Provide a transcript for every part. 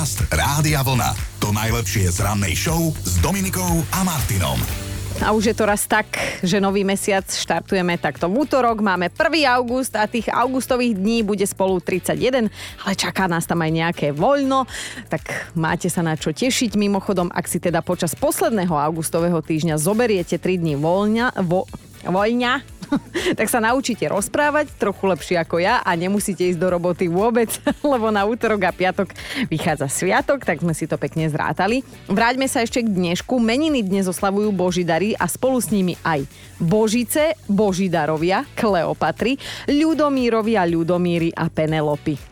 Podcast Rádia Vlna. To najlepšie z rannej show s Dominikou a Martinom. A už je to raz tak, že nový mesiac štartujeme takto v útorok. Máme 1. august a tých augustových dní bude spolu 31, ale čaká nás tam aj nejaké voľno, tak máte sa na čo tešiť. Mimochodom, ak si teda počas posledného augustového týždňa zoberiete 3 dní voľňa, vo, voľňa, tak sa naučíte rozprávať trochu lepšie ako ja a nemusíte ísť do roboty vôbec, lebo na útorok a piatok vychádza sviatok, tak sme si to pekne zrátali. Vráťme sa ešte k dnešku. Meniny dnes oslavujú Božidary a spolu s nimi aj Božice, Božidarovia, Kleopatry, Ľudomírovia, Ľudomíry a Penelopy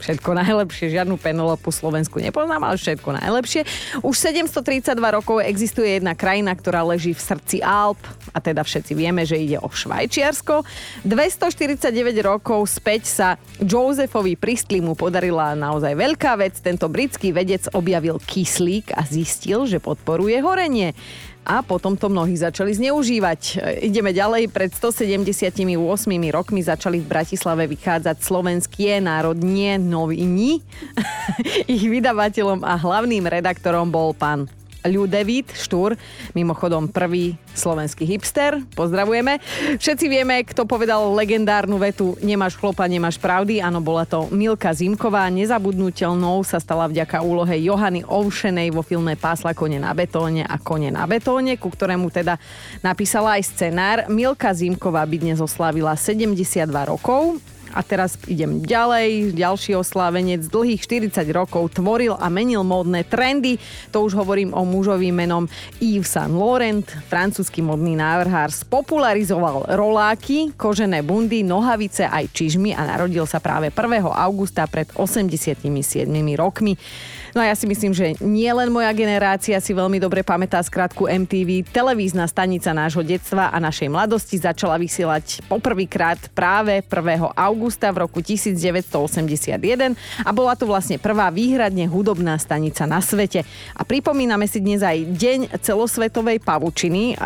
všetko najlepšie, žiadnu Penelopu Slovensku nepoznám, ale všetko najlepšie. Už 732 rokov existuje jedna krajina, ktorá leží v srdci Alp, a teda všetci vieme, že ide o Švajčiarsko. 249 rokov späť sa Josephovi Priestlimu podarila naozaj veľká vec. Tento britský vedec objavil kyslík a zistil, že podporuje horenie a potom to mnohí začali zneužívať. Ideme ďalej. Pred 178 rokmi začali v Bratislave vychádzať slovenské národnie noviny. Ich vydavateľom a hlavným redaktorom bol pán Ľudevít Štúr, mimochodom prvý slovenský hipster. Pozdravujeme. Všetci vieme, kto povedal legendárnu vetu Nemáš chlopa, nemáš pravdy. Áno, bola to Milka Zimková. Nezabudnutelnou sa stala vďaka úlohe Johany Ovšenej vo filme Pásla kone na betóne a kone na betóne, ku ktorému teda napísala aj scenár. Milka Zimková by dnes oslavila 72 rokov a teraz idem ďalej. Ďalší oslávenec dlhých 40 rokov tvoril a menil módne trendy. To už hovorím o mužovi menom Yves Saint Laurent. Francúzsky modný návrhár spopularizoval roláky, kožené bundy, nohavice aj čižmy a narodil sa práve 1. augusta pred 87 rokmi. No a ja si myslím, že nie len moja generácia si veľmi dobre pamätá skratku MTV. Televízna stanica nášho detstva a našej mladosti začala vysielať poprvýkrát práve 1. augusta v roku 1981 a bola to vlastne prvá výhradne hudobná stanica na svete. A pripomíname si dnes aj Deň celosvetovej pavučiny,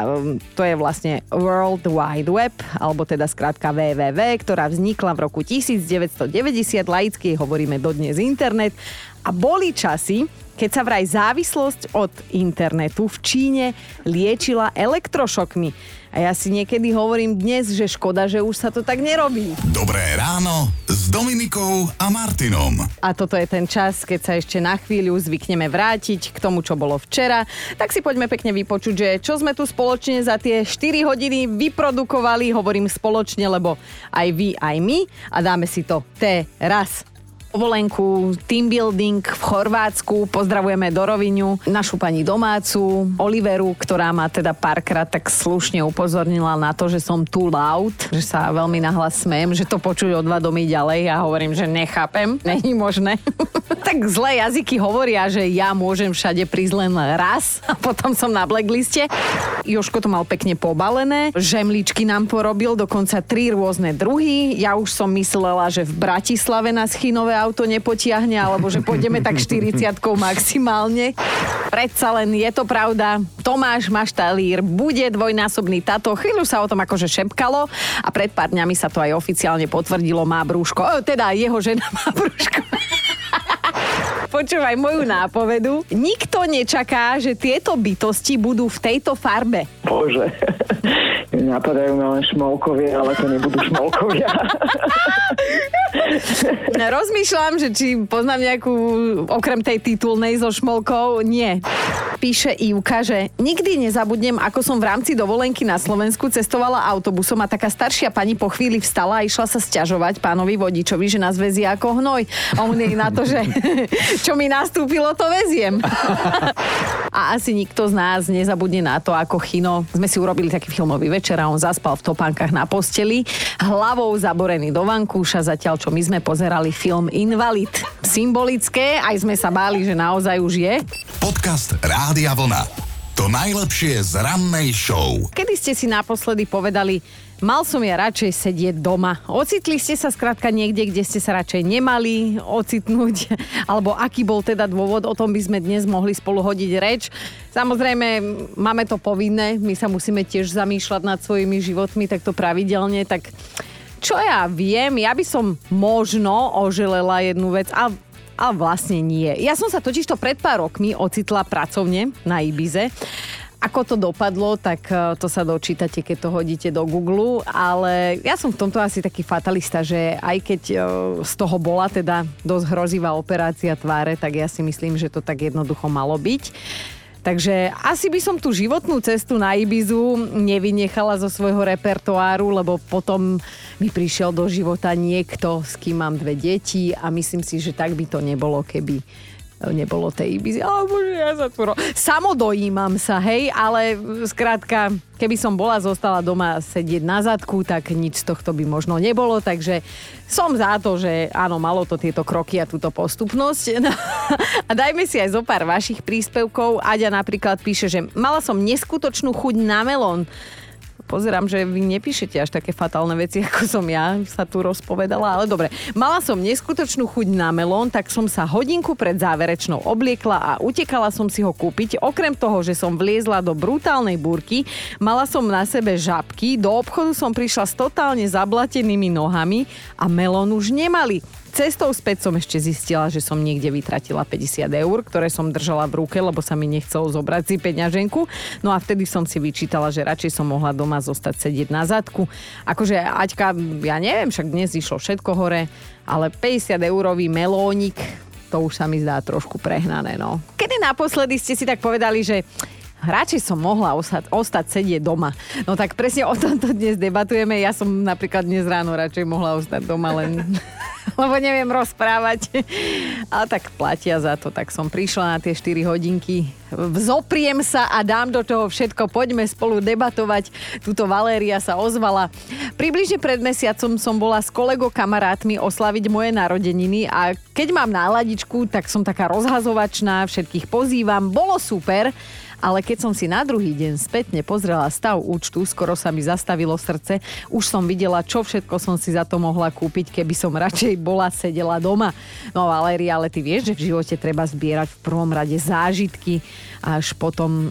to je vlastne World Wide Web, alebo teda skrátka WWW, ktorá vznikla v roku 1990, laicky hovoríme dodnes internet a boli časy, keď sa vraj závislosť od internetu v Číne liečila elektrošokmi. A ja si niekedy hovorím dnes, že škoda, že už sa to tak nerobí. Dobré ráno s Dominikou a Martinom. A toto je ten čas, keď sa ešte na chvíľu zvykneme vrátiť k tomu, čo bolo včera. Tak si poďme pekne vypočuť, že čo sme tu spoločne za tie 4 hodiny vyprodukovali. Hovorím spoločne, lebo aj vy, aj my. A dáme si to teraz dovolenku, team building v Chorvátsku. Pozdravujeme do Roviňu našu pani domácu, Oliveru, ktorá ma teda párkrát tak slušne upozornila na to, že som too loud, že sa veľmi nahlas smejem, že to počujú o dva domy ďalej a hovorím, že nechápem, není možné. tak zlé jazyky hovoria, že ja môžem všade prísť len raz a potom som na blackliste. Joško to mal pekne pobalené, žemličky nám porobil, dokonca tri rôzne druhy. Ja už som myslela, že v Bratislave nás chinové auto nepotiahne, alebo že pôjdeme tak 40 maximálne. Predsa len je to pravda. Tomáš Maštalír bude dvojnásobný tato. Chvíľu sa o tom akože šepkalo a pred pár dňami sa to aj oficiálne potvrdilo. Má brúško. O, teda jeho žena má brúško. Počúvaj moju nápovedu. Nikto nečaká, že tieto bytosti budú v tejto farbe. Bože, napadajú ma len šmolkovia, ale to nebudú šmolkovia. Rozmýšľam, že či poznám nejakú, okrem tej titulnej so šmolkou, nie. Píše Ivka, že nikdy nezabudnem, ako som v rámci dovolenky na Slovensku cestovala autobusom a taká staršia pani po chvíli vstala a išla sa sťažovať pánovi vodičovi, že nás vezie ako hnoj. A on jej na to, že čo mi nastúpilo, to veziem. a asi nikto z nás nezabudne na to, ako Chino. Sme si urobili taký filmový večer a on zaspal v topánkach na posteli, hlavou zaborený do vankúša, zatiaľ čo my sme pozerali film Invalid. Symbolické, aj sme sa báli, že naozaj už je. Podcast Rádia Vlna. To najlepšie z rannej show. Kedy ste si naposledy povedali, mal som ja radšej sedieť doma. Ocitli ste sa skrátka niekde, kde ste sa radšej nemali ocitnúť, alebo aký bol teda dôvod, o tom by sme dnes mohli spolu hodiť reč. Samozrejme, máme to povinné, my sa musíme tiež zamýšľať nad svojimi životmi takto pravidelne, tak čo ja viem, ja by som možno oželela jednu vec, a ale vlastne nie. Ja som sa totižto pred pár rokmi ocitla pracovne na Ibize ako to dopadlo, tak e, to sa dočítate, keď to hodíte do Google, ale ja som v tomto asi taký fatalista, že aj keď e, z toho bola teda dosť hrozivá operácia tváre, tak ja si myslím, že to tak jednoducho malo byť. Takže asi by som tú životnú cestu na Ibizu nevynechala zo svojho repertoáru, lebo potom mi prišiel do života niekto, s kým mám dve deti a myslím si, že tak by to nebolo, keby nebolo tej Ibizy. Ale bože, ja sa tu... Samodojímam sa, hej, ale skrátka, keby som bola zostala doma sedieť na zadku, tak nič z tohto by možno nebolo, takže som za to, že áno, malo to tieto kroky a túto postupnosť. No, a dajme si aj zo pár vašich príspevkov. Aďa napríklad píše, že mala som neskutočnú chuť na melón pozerám, že vy nepíšete až také fatálne veci, ako som ja sa tu rozpovedala, ale dobre. Mala som neskutočnú chuť na melón, tak som sa hodinku pred záverečnou obliekla a utekala som si ho kúpiť. Okrem toho, že som vliezla do brutálnej búrky, mala som na sebe žabky, do obchodu som prišla s totálne zablatenými nohami a melón už nemali. Cestou späť som ešte zistila, že som niekde vytratila 50 eur, ktoré som držala v ruke, lebo sa mi nechcelo zobrať si peňaženku. No a vtedy som si vyčítala, že radšej som mohla doma zostať sedieť na zadku. Akože Aťka, ja neviem, však dnes išlo všetko hore, ale 50 eurový melónik, to už sa mi zdá trošku prehnané, no. Kedy naposledy ste si tak povedali, že radšej som mohla ostať, ostať sedieť doma. No tak presne o tomto dnes debatujeme. Ja som napríklad dnes ráno radšej mohla ostať doma, len lebo neviem rozprávať. Ale tak platia za to, tak som prišla na tie 4 hodinky. Vzopriem sa a dám do toho všetko. Poďme spolu debatovať. Tuto Valéria sa ozvala. Približne pred mesiacom som bola s kolego kamarátmi oslaviť moje narodeniny a keď mám náladičku, tak som taká rozhazovačná, všetkých pozývam. Bolo super, ale keď som si na druhý deň spätne pozrela stav účtu, skoro sa mi zastavilo srdce, už som videla, čo všetko som si za to mohla kúpiť, keby som radšej bola sedela doma. No Valéria, ale ty vieš, že v živote treba zbierať v prvom rade zážitky, až potom um,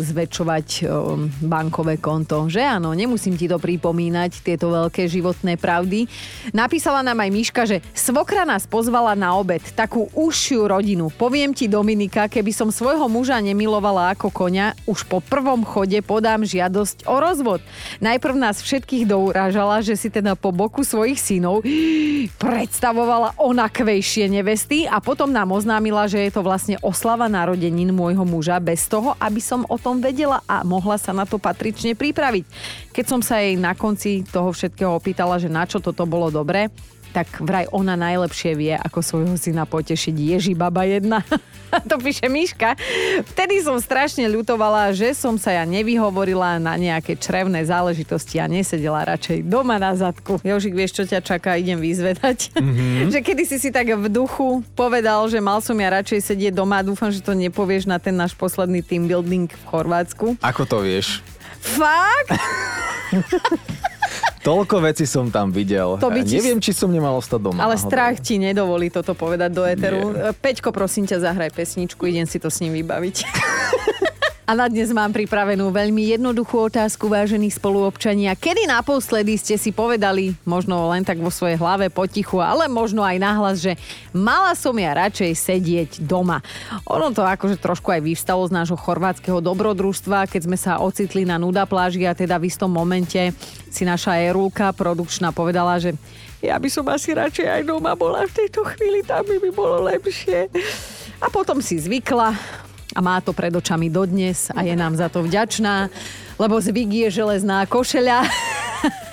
zväčšovať um, bankové konto. Že áno, nemusím ti to pripomínať, tieto veľké životné pravdy. Napísala nám aj Miška, že svokra nás pozvala na obed, takú užšiu rodinu. Poviem ti, Dominika, keby som svojho muža nemilovala chovala ako konia, už po prvom chode podám žiadosť o rozvod. Najprv nás všetkých dourážala, že si teda po boku svojich synov predstavovala onakvejšie nevesty a potom nám oznámila, že je to vlastne oslava narodenín môjho muža bez toho, aby som o tom vedela a mohla sa na to patrične pripraviť. Keď som sa jej na konci toho všetkého opýtala, že na čo toto bolo dobré, tak vraj ona najlepšie vie, ako svojho syna potešiť. Ježi baba jedna. to píše Miška. Vtedy som strašne ľutovala, že som sa ja nevyhovorila na nejaké črevné záležitosti a nesedela radšej doma na zadku. Jožik, vieš, čo ťa čaká? Idem vyzvedať. Mm-hmm. že kedy si si tak v duchu povedal, že mal som ja radšej sedieť doma. Dúfam, že to nepovieš na ten náš posledný team building v Chorvátsku. Ako to vieš? Fakt? Toľko veci som tam videl. To by ti... Neviem, či som nemal ostať doma. Ale strach ti nedovolí toto povedať do éteru. Nie. Peťko, prosím ťa, zahraj pesničku, idem si to s ním vybaviť. A na dnes mám pripravenú veľmi jednoduchú otázku, vážení spoluobčania. Kedy naposledy ste si povedali, možno len tak vo svojej hlave potichu, ale možno aj nahlas, že mala som ja radšej sedieť doma. Ono to akože trošku aj vyvstalo z nášho chorvátskeho dobrodružstva, keď sme sa ocitli na nuda pláži a teda v istom momente si naša Erulka produkčná povedala, že ja by som asi radšej aj doma bola v tejto chvíli, tam by mi bolo lepšie. A potom si zvykla, a má to pred očami dodnes a je nám za to vďačná, lebo zvyk je železná košeľa.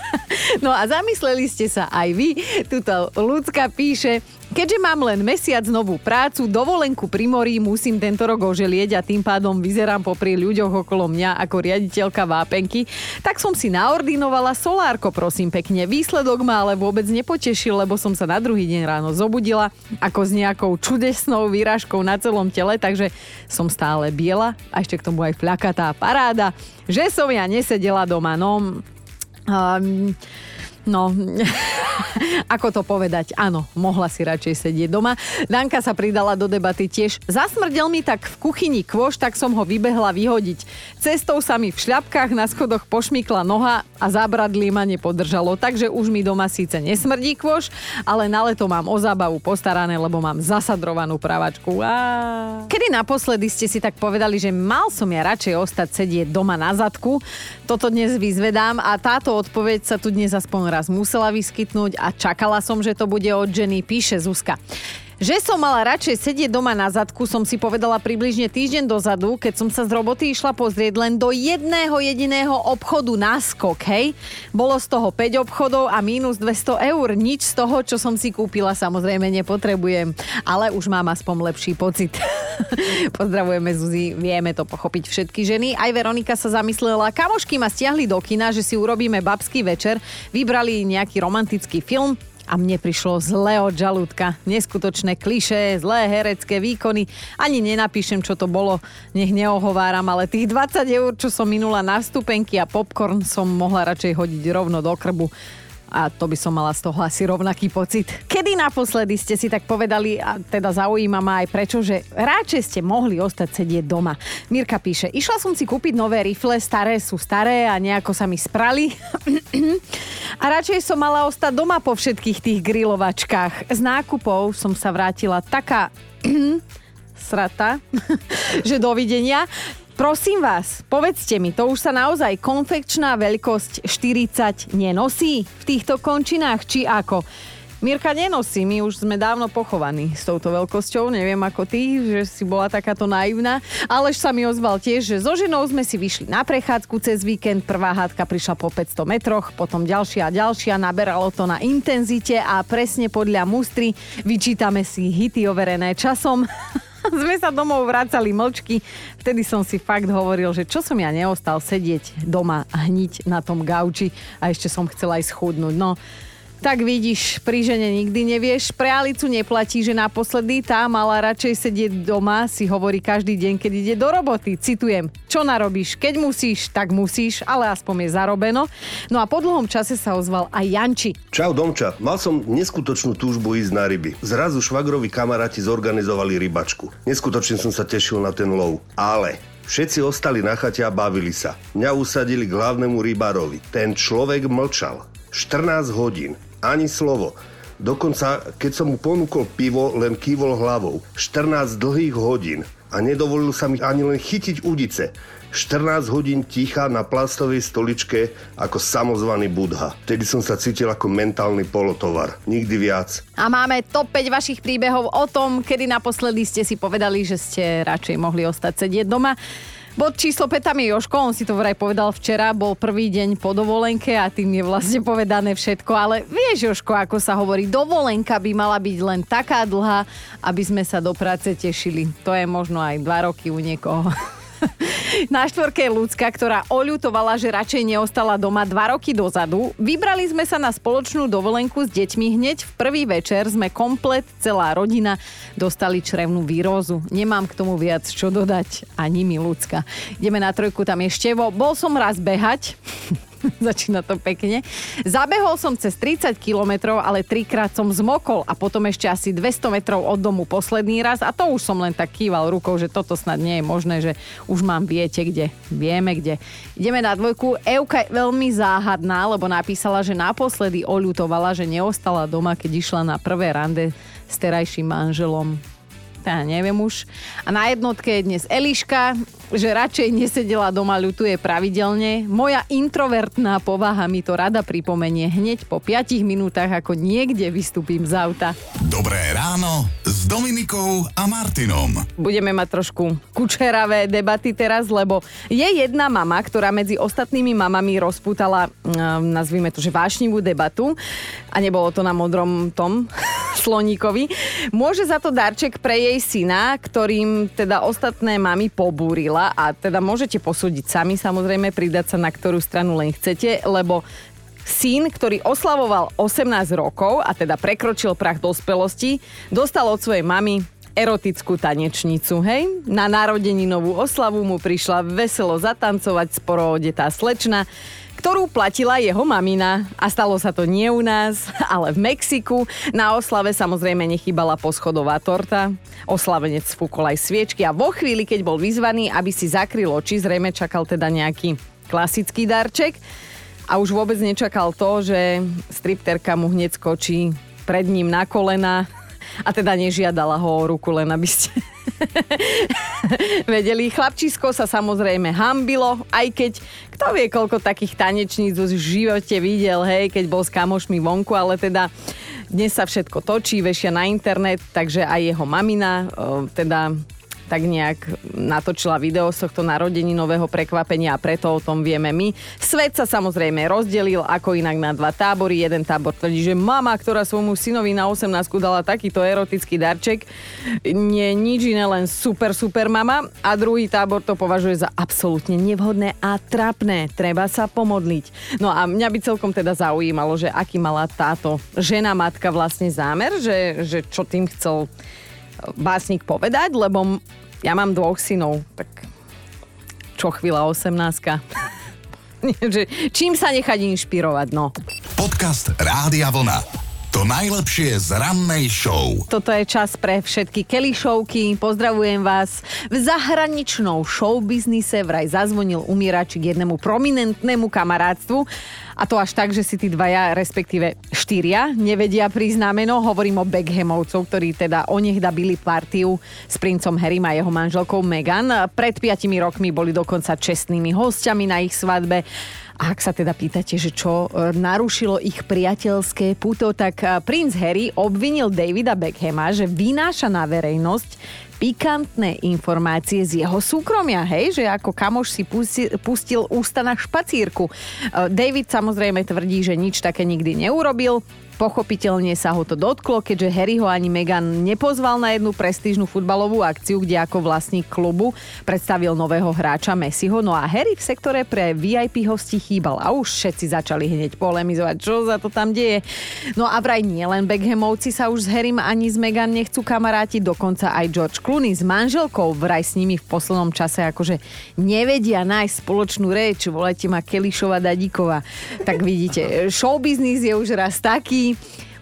No a zamysleli ste sa aj vy. Tuto ľudská píše, Keďže mám len mesiac novú prácu, dovolenku pri mori, musím tento rok oželieť a tým pádom vyzerám popri ľuďoch okolo mňa ako riaditeľka vápenky, tak som si naordinovala solárko, prosím pekne. Výsledok ma ale vôbec nepotešil, lebo som sa na druhý deň ráno zobudila ako s nejakou čudesnou výražkou na celom tele, takže som stále biela a ešte k tomu aj fľakatá paráda, že som ja nesedela doma. No, um, No, ako to povedať? Áno, mohla si radšej sedieť doma. Danka sa pridala do debaty tiež. Zasmrdel mi tak v kuchyni kôš, tak som ho vybehla vyhodiť. Cestou sa mi v šľapkách na schodoch pošmykla noha a zábradlí ma nepodržalo. Takže už mi doma síce nesmrdí kôš, ale na leto mám o zábavu postarané, lebo mám zasadrovanú pravačku. Á. Kedy naposledy ste si tak povedali, že mal som ja radšej ostať sedieť doma na zadku? Toto dnes vyzvedám a táto odpoveď sa tu dnes aspoň raz musela vyskytnúť a čakala som, že to bude od ženy, píše Zuzka. Že som mala radšej sedieť doma na zadku, som si povedala približne týždeň dozadu, keď som sa z roboty išla pozrieť len do jedného jediného obchodu na skok, hej. Bolo z toho 5 obchodov a mínus 200 eur. Nič z toho, čo som si kúpila, samozrejme nepotrebujem. Ale už mám aspoň lepší pocit. Pozdravujeme Zuzi, vieme to pochopiť všetky ženy. Aj Veronika sa zamyslela, kamošky ma stiahli do kina, že si urobíme babský večer. Vybrali nejaký romantický film, a mne prišlo zle od žalúdka. Neskutočné kliše, zlé herecké výkony. Ani nenapíšem, čo to bolo, nech neohováram, ale tých 20 eur, čo som minula na vstupenky a popcorn, som mohla radšej hodiť rovno do krbu a to by som mala z toho asi rovnaký pocit. Kedy naposledy ste si tak povedali, a teda zaujíma ma aj prečo, že radšej ste mohli ostať sedieť doma. Mirka píše, išla som si kúpiť nové rifle, staré sú staré a nejako sa mi sprali. a radšej som mala ostať doma po všetkých tých grilovačkách. Z nákupov som sa vrátila taká srata, že dovidenia. Prosím vás, povedzte mi, to už sa naozaj konfekčná veľkosť 40 nenosí v týchto končinách, či ako? Mirka nenosí, my už sme dávno pochovaní s touto veľkosťou, neviem ako ty, že si bola takáto naivná. Alež sa mi ozval tiež, že so ženou sme si vyšli na prechádzku cez víkend, prvá hádka prišla po 500 metroch, potom ďalšia a ďalšia, naberalo to na intenzite a presne podľa mustry vyčítame si hity overené časom. sme sa domov vracali mlčky. Vtedy som si fakt hovoril, že čo som ja neostal sedieť doma a hniť na tom gauči a ešte som chcela aj schudnúť. No, tak vidíš, pri žene nikdy nevieš. Pre Alicu neplatí, že naposledy tá mala radšej sedieť doma, si hovorí každý deň, keď ide do roboty. Citujem, čo narobíš, keď musíš, tak musíš, ale aspoň je zarobeno. No a po dlhom čase sa ozval aj Janči. Čau Domča, mal som neskutočnú túžbu ísť na ryby. Zrazu švagrovi kamaráti zorganizovali rybačku. Neskutočne som sa tešil na ten lov. Ale Všetci ostali na chate a bavili sa. Mňa usadili k hlavnému rybárovi. Ten človek mlčal. 14 hodín. Ani slovo. Dokonca, keď som mu ponúkol pivo, len kývol hlavou. 14 dlhých hodín. A nedovolil sa mi ani len chytiť udice. 14 hodín ticha na plastovej stoličke ako samozvaný budha. Vtedy som sa cítil ako mentálny polotovar. Nikdy viac. A máme top 5 vašich príbehov o tom, kedy naposledy ste si povedali, že ste radšej mohli ostať sedieť doma. Bod číslo 5 tam je Joško, on si to vraj povedal včera, bol prvý deň po dovolenke a tým je vlastne povedané všetko, ale vieš Joško, ako sa hovorí, dovolenka by mala byť len taká dlhá, aby sme sa do práce tešili. To je možno aj dva roky u niekoho. Na štvorke je ľudská, ktorá oľutovala, že radšej neostala doma dva roky dozadu. Vybrali sme sa na spoločnú dovolenku s deťmi hneď. V prvý večer sme komplet, celá rodina, dostali črevnú výrozu. Nemám k tomu viac čo dodať. Ani mi ľudská. Ideme na trojku, tam je števo. Bol som raz behať. Začína to pekne. Zabehol som cez 30 kilometrov, ale trikrát som zmokol a potom ešte asi 200 metrov od domu posledný raz a to už som len tak kýval rukou, že toto snad nie je možné, že už mám viete kde. Vieme kde. Ideme na dvojku. Euka je veľmi záhadná, lebo napísala, že naposledy oľutovala, že neostala doma, keď išla na prvé rande s terajším manželom ja neviem už. A na jednotke je dnes Eliška, že radšej nesedela doma, ľutuje pravidelne. Moja introvertná povaha mi to rada pripomenie hneď po 5 minútach, ako niekde vystúpim z auta. Dobré ráno s Dominikou a Martinom. Budeme mať trošku kučeravé debaty teraz, lebo je jedna mama, ktorá medzi ostatnými mamami rozputala, mm, nazvime to, že vášnivú debatu a nebolo to na modrom tom sloníkovi. Môže za to darček pre jej syna, ktorým teda ostatné mami pobúrila a teda môžete posúdiť sami samozrejme, pridať sa na ktorú stranu len chcete, lebo syn, ktorý oslavoval 18 rokov a teda prekročil prach dospelosti, dostal od svojej mamy erotickú tanečnicu, hej? Na novú oslavu mu prišla veselo zatancovať sporo odetá slečna, ktorú platila jeho mamina. A stalo sa to nie u nás, ale v Mexiku. Na oslave samozrejme nechybala poschodová torta. Oslavenec fúkol aj sviečky a vo chvíli, keď bol vyzvaný, aby si zakryl oči, zrejme čakal teda nejaký klasický darček. A už vôbec nečakal to, že stripterka mu hneď skočí pred ním na kolena a teda nežiadala ho o ruku, len aby ste vedeli. Chlapčisko sa samozrejme hambilo, aj keď kto vie, koľko takých tanečníc v živote videl, hej, keď bol s kamošmi vonku, ale teda dnes sa všetko točí, vešia na internet, takže aj jeho mamina, teda tak nejak natočila video z tohto narodení nového prekvapenia a preto o tom vieme my. Svet sa samozrejme rozdelil ako inak na dva tábory. Jeden tábor tvrdí, že mama, ktorá svojmu synovi na 18 dala takýto erotický darček, nie nič iné, len super, super mama. A druhý tábor to považuje za absolútne nevhodné a trapné. Treba sa pomodliť. No a mňa by celkom teda zaujímalo, že aký mala táto žena matka vlastne zámer, že, že čo tým chcel básnik povedať, lebo ja mám dvoch synov, tak čo chvíľa 18 Čím sa nechať inšpirovať, no. Podcast Rádia Vlna. To najlepšie z rannej show. Toto je čas pre všetky Kelly showky. Pozdravujem vás. V zahraničnou show biznise vraj zazvonil k jednému prominentnému kamarátstvu. A to až tak, že si tí dvaja, respektíve štyria, nevedia priznámeno. Hovorím o Beckhamovcov, ktorí teda onehda byli partiu s princom Harrym a jeho manželkou Meghan. Pred piatimi rokmi boli dokonca čestnými hostiami na ich svadbe. Ak sa teda pýtate, že čo e, narušilo ich priateľské puto, tak e, princ Harry obvinil Davida Beckhama, že vynáša na verejnosť pikantné informácie z jeho súkromia, hej, že ako kamoš si pustil, pustil ústa na špacírku. E, David samozrejme tvrdí, že nič také nikdy neurobil, Pochopiteľne sa ho to dotklo, keďže Harry ho ani Meghan nepozval na jednu prestížnu futbalovú akciu, kde ako vlastník klubu predstavil nového hráča Messiho. No a Harry v sektore pre VIP hosti chýbal a už všetci začali hneď polemizovať, čo za to tam deje. No a vraj nie len Beckhamovci sa už s Harrym ani s Meghan nechcú kamaráti, dokonca aj George Clooney s manželkou vraj s nimi v poslednom čase akože nevedia nájsť spoločnú reč, volajte ma Kelišova Dadíková. Tak vidíte, showbiznis je už raz taký,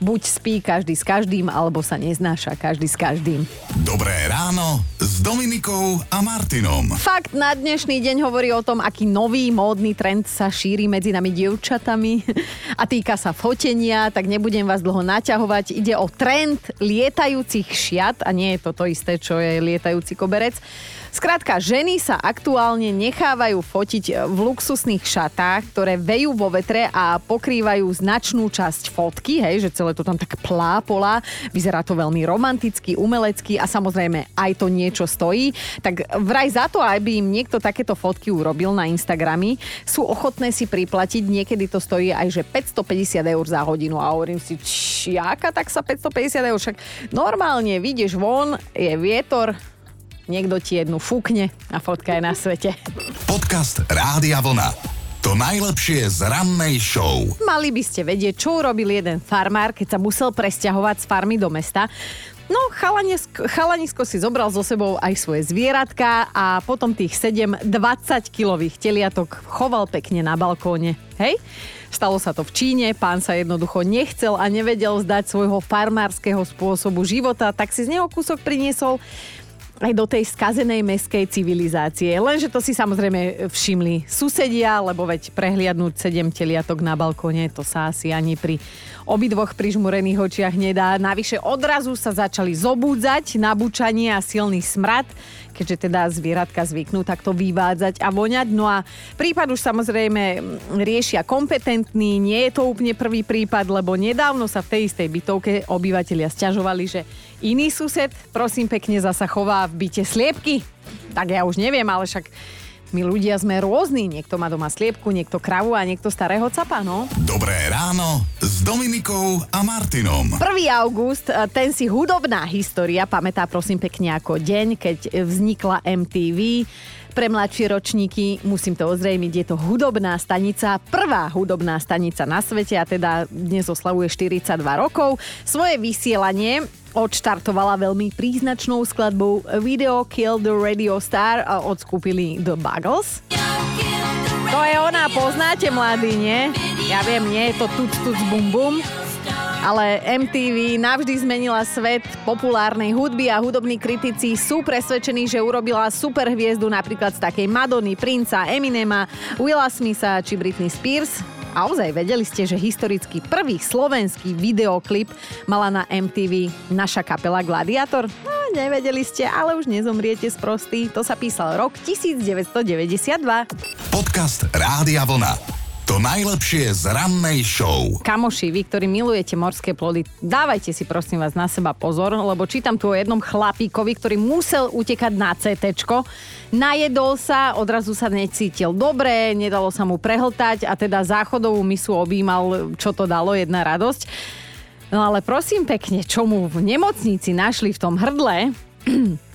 buď spí každý s každým, alebo sa neznáša každý s každým. Dobré ráno s Dominikou a Martinom. Fakt na dnešný deň hovorí o tom, aký nový módny trend sa šíri medzi nami dievčatami a týka sa fotenia, tak nebudem vás dlho naťahovať. Ide o trend lietajúcich šiat a nie je to to isté, čo je lietajúci koberec. Skrátka, ženy sa aktuálne nechávajú fotiť v luxusných šatách, ktoré vejú vo vetre a pokrývajú značnú časť fotky, hej, že celé to tam tak plápola. Vyzerá to veľmi romanticky, umelecky a samozrejme aj to niečo stojí. Tak vraj za to, aby im niekto takéto fotky urobil na Instagramy, sú ochotné si priplatiť. Niekedy to stojí aj že 550 eur za hodinu a hovorím si, čiaka, tak sa 550 eur, však normálne vidieš von, je vietor, niekto ti jednu fúkne a fotka je na svete. Podcast Rádia Vlna. To najlepšie z rannej show. Mali by ste vedieť, čo urobil jeden farmár, keď sa musel presťahovať z farmy do mesta. No, chalanisko, chalanisko si zobral so sebou aj svoje zvieratka a potom tých 7 20-kilových teliatok choval pekne na balkóne. Hej? Stalo sa to v Číne, pán sa jednoducho nechcel a nevedel zdať svojho farmárskeho spôsobu života, tak si z neho kúsok priniesol aj do tej skazenej meskej civilizácie. Lenže to si samozrejme všimli susedia, lebo veď prehliadnúť sedem teliatok na balkóne, to sa asi ani pri obidvoch prižmurených očiach nedá. Navyše odrazu sa začali zobúdzať, nabučanie a silný smrad keďže teda zvieratka zvyknú takto vyvádzať a voňať. No a prípad už samozrejme riešia kompetentní, nie je to úplne prvý prípad, lebo nedávno sa v tej istej bytovke obyvateľia stiažovali, že iný sused, prosím pekne, zasa chová v byte sliepky. Tak ja už neviem, ale však my ľudia sme rôzni. Niekto má doma sliepku, niekto kravu a niekto starého capa, no. Dobré ráno s Dominikou a Martinom. 1. august, e, ten si hudobná história pamätá prosím pekne ako deň, keď vznikla MTV. Pre mladšie ročníky, musím to ozrejmiť, je to hudobná stanica, prvá hudobná stanica na svete a teda dnes oslavuje 42 rokov. Svoje vysielanie odštartovala veľmi príznačnou skladbou Video Kill the Radio Star od skupiny The Buggles. To je ona, poznáte mladí, nie? Ja viem, nie je to tuc tuc bum bum, ale MTV navždy zmenila svet populárnej hudby a hudobní kritici sú presvedčení, že urobila superhviezdu napríklad z takej Madony, Princa, Eminema, Willa Smitha či Britney Spears. A ozaj, vedeli ste, že historicky prvý slovenský videoklip mala na MTV naša kapela Gladiator? No, nevedeli ste, ale už nezomriete z prostý. To sa písal rok 1992. Podcast Rádia Vlna. To najlepšie z rannej show. Kamoši, vy, ktorí milujete morské plody, dávajte si prosím vás na seba pozor, lebo čítam tu o jednom chlapíkovi, ktorý musel utekať na CT. Najedol sa, odrazu sa necítil dobre, nedalo sa mu prehltať a teda záchodovú misu objímal, čo to dalo, jedna radosť. No ale prosím pekne, čo mu v nemocnici našli v tom hrdle,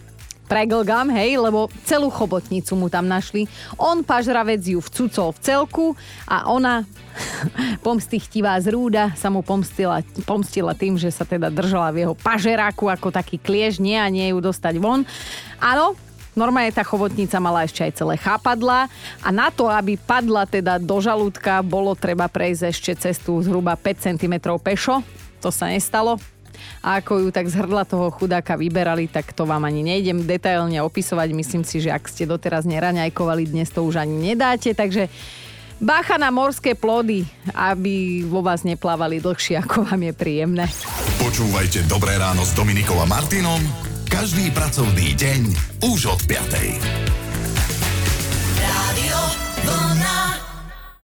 preglgam, hej, lebo celú chobotnicu mu tam našli. On, pažravec, ju vcucol v celku a ona, pomstichtivá zrúda, sa mu pomstila, pomstila tým, že sa teda držala v jeho pažeráku ako taký kliež, nie a nie ju dostať von. Áno, Normálne tá chobotnica mala ešte aj celé chápadla a na to, aby padla teda do žalúdka, bolo treba prejsť ešte cestu zhruba 5 cm pešo. To sa nestalo a ako ju tak z hrdla toho chudáka vyberali, tak to vám ani nejdem detailne opisovať. Myslím si, že ak ste doteraz neraňajkovali, dnes to už ani nedáte, takže Bacha na morské plody, aby vo vás neplávali dlhšie, ako vám je príjemné. Počúvajte Dobré ráno s Dominikom a Martinom každý pracovný deň už od 5.